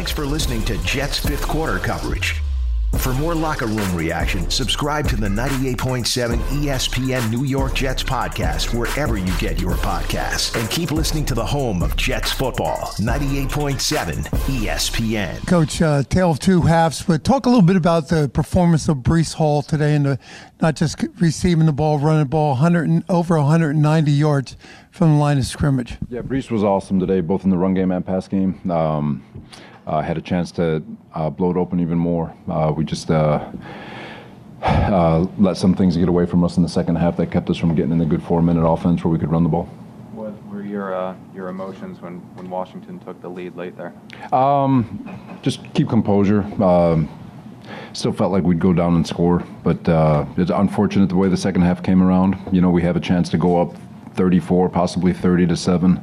Thanks for listening to Jets fifth quarter coverage. For more locker room reaction, subscribe to the 98.7 ESPN New York Jets podcast wherever you get your podcasts. And keep listening to the home of Jets football, 98.7 ESPN. Coach, uh, tale of two halves, but talk a little bit about the performance of Breece Hall today and not just receiving the ball, running the ball, 100 and, over 190 yards from the line of scrimmage. Yeah, Brees was awesome today, both in the run game and pass game. Um, uh, had a chance to uh, blow it open even more. Uh, we just uh, uh, let some things get away from us in the second half that kept us from getting in a good four-minute offense where we could run the ball. What were your uh, your emotions when, when Washington took the lead late there? Um, just keep composure. Um, still felt like we'd go down and score, but it's unfortunate the way the second half came around. You know, we have a chance to go up 34, possibly 30 to seven.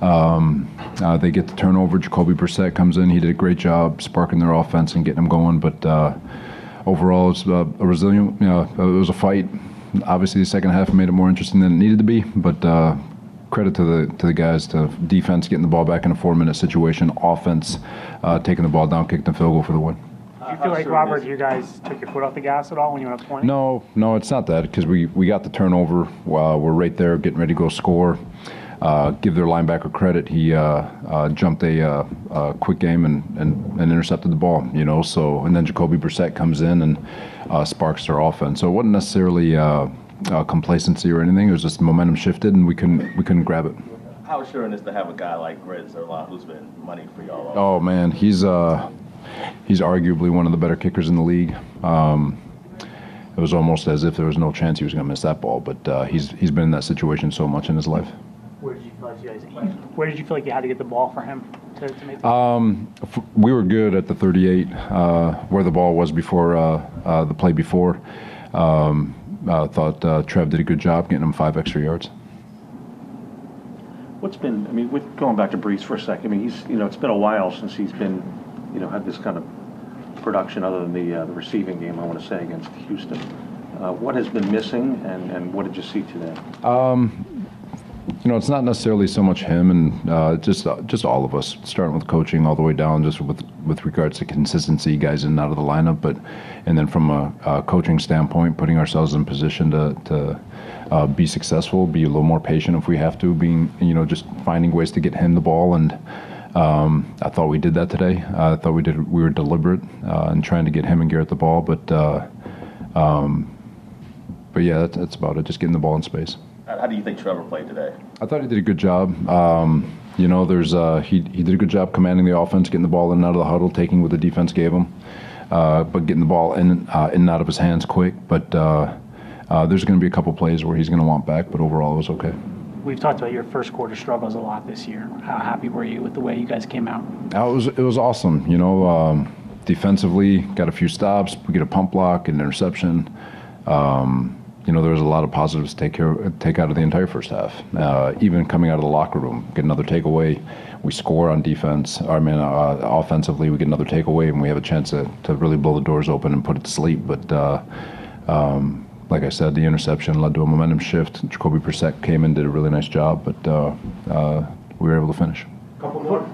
Um, uh, they get the turnover. Jacoby Brissett comes in. He did a great job sparking their offense and getting them going. But uh, overall, it's uh, a resilient. You know, it was a fight. Obviously, the second half made it more interesting than it needed to be. But uh, credit to the to the guys, to defense getting the ball back in a four-minute situation, offense uh, taking the ball down, kicking the field goal for the win. Do you feel like Robert, you guys took your foot off the gas at all when you went up 20? No, no, it's not that because we, we got the turnover. we're right there, getting ready to go score. Uh, give their linebacker credit. He uh, uh, jumped a, uh, a, quick game and, and, and, intercepted the ball. You know, so and then Jacoby Brissett comes in and uh, sparks their offense. So it wasn't necessarily uh, complacency or anything. It was just momentum shifted and we couldn't we couldn't grab it. How assuring is to have a guy like Greg Zuerlein who's been money for y'all? Oh man, he's uh he's arguably one of the better kickers in the league. Um, it was almost as if there was no chance he was going to miss that ball, but he's he's been in that situation so much in his life where did you feel like you? Where did you feel like you had to get the ball for him to, to make? Um, we were good at the 38, uh, where the ball was before uh, uh, the play before. Um, I thought uh, Trev did a good job getting him five extra yards. What's been? I mean, with going back to Breece for a second. I mean, he's you know it's been a while since he's been, you know, had this kind of production other than the uh, the receiving game. I want to say against Houston. Uh, what has been missing, and, and what did you see today? Um, you know, it's not necessarily so much him and uh, just uh, just all of us, starting with coaching all the way down, just with with regards to consistency, guys in and out of the lineup, but and then from a, a coaching standpoint, putting ourselves in position to to uh, be successful, be a little more patient if we have to, being you know just finding ways to get him the ball and. Um, I thought we did that today. I thought we did. We were deliberate uh, in trying to get him and Garrett the ball, but uh, um, but yeah, that's, that's about it. Just getting the ball in space. How do you think Trevor played today? I thought he did a good job. Um, you know, there's uh, he he did a good job commanding the offense, getting the ball in and out of the huddle, taking what the defense gave him, uh, but getting the ball in uh, in and out of his hands quick. But uh, uh, there's going to be a couple plays where he's going to want back, but overall it was okay. We've talked about your first quarter struggles a lot this year. How happy were you with the way you guys came out? It was it was awesome. You know, um, defensively got a few stops. We get a punt block, an interception. Um, you know, there was a lot of positives to take care, take out of the entire first half. Uh, even coming out of the locker room, get another takeaway. We score on defense. I mean, uh, offensively, we get another takeaway, and we have a chance to, to really blow the doors open and put it to sleep. But uh, um, like I said, the interception led to a momentum shift. Jacoby Brissett came in, did a really nice job, but uh, uh, we were able to finish.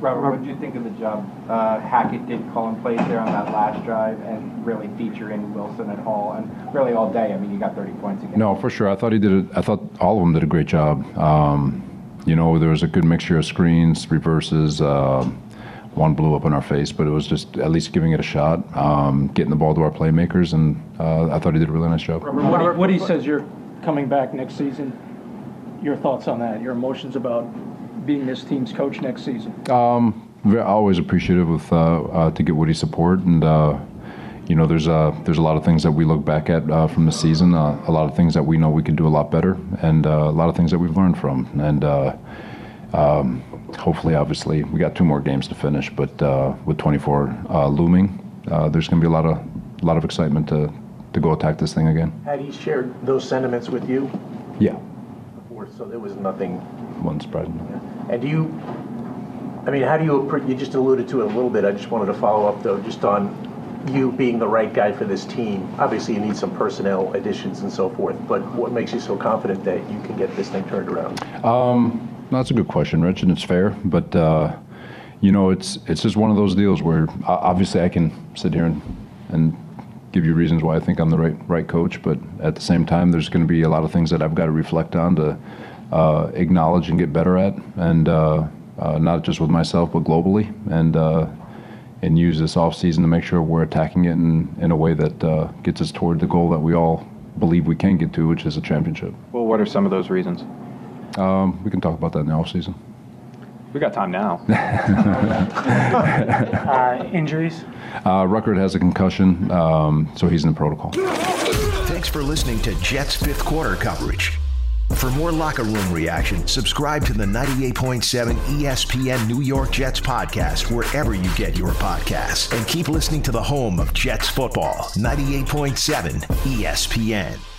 Couple more. Robert, what did you think of the job uh, Hackett did calling plays there on that last drive and really featuring Wilson at all and really all day? I mean, you got 30 points again. No, for sure. I thought he did it. I thought all of them did a great job. Um, you know, there was a good mixture of screens, reverses. Uh, one blew up in our face, but it was just at least giving it a shot, um, getting the ball to our playmakers, and uh, I thought he did a really nice job. Robert, Woody says you're coming back next season. Your thoughts on that? Your emotions about being this team's coach next season? Um, always appreciative with uh, uh, to get Woody's support, and uh, you know, there's a there's a lot of things that we look back at uh, from the season, uh, a lot of things that we know we could do a lot better, and uh, a lot of things that we've learned from, and um, hopefully, obviously, we got two more games to finish, but uh, with 24 uh, looming, uh, there's going to be a lot of a lot of excitement to to go attack this thing again. Had he shared those sentiments with you Yeah, before, so there was nothing? one surprise. And do you, I mean, how do you, you just alluded to it a little bit, I just wanted to follow up though, just on you being the right guy for this team. Obviously, you need some personnel additions and so forth, but what makes you so confident that you can get this thing turned around? Um, that's a good question, Rich, and it's fair. But uh, you know, it's it's just one of those deals where obviously I can sit here and and give you reasons why I think I'm the right right coach, but at the same time, there's going to be a lot of things that I've got to reflect on to uh, acknowledge and get better at, and uh, uh, not just with myself, but globally, and. Uh, and use this off season to make sure we're attacking it in, in a way that uh, gets us toward the goal that we all believe we can get to, which is a championship. Well, what are some of those reasons? Um, we can talk about that in the off season. We got time now. Uh, Injuries? Uh, Ruckert has a concussion, um, so he's in the protocol. Thanks for listening to Jets fifth quarter coverage. For more locker room reaction, subscribe to the 98.7 ESPN New York Jets podcast wherever you get your podcasts. And keep listening to the home of Jets football, 98.7 ESPN.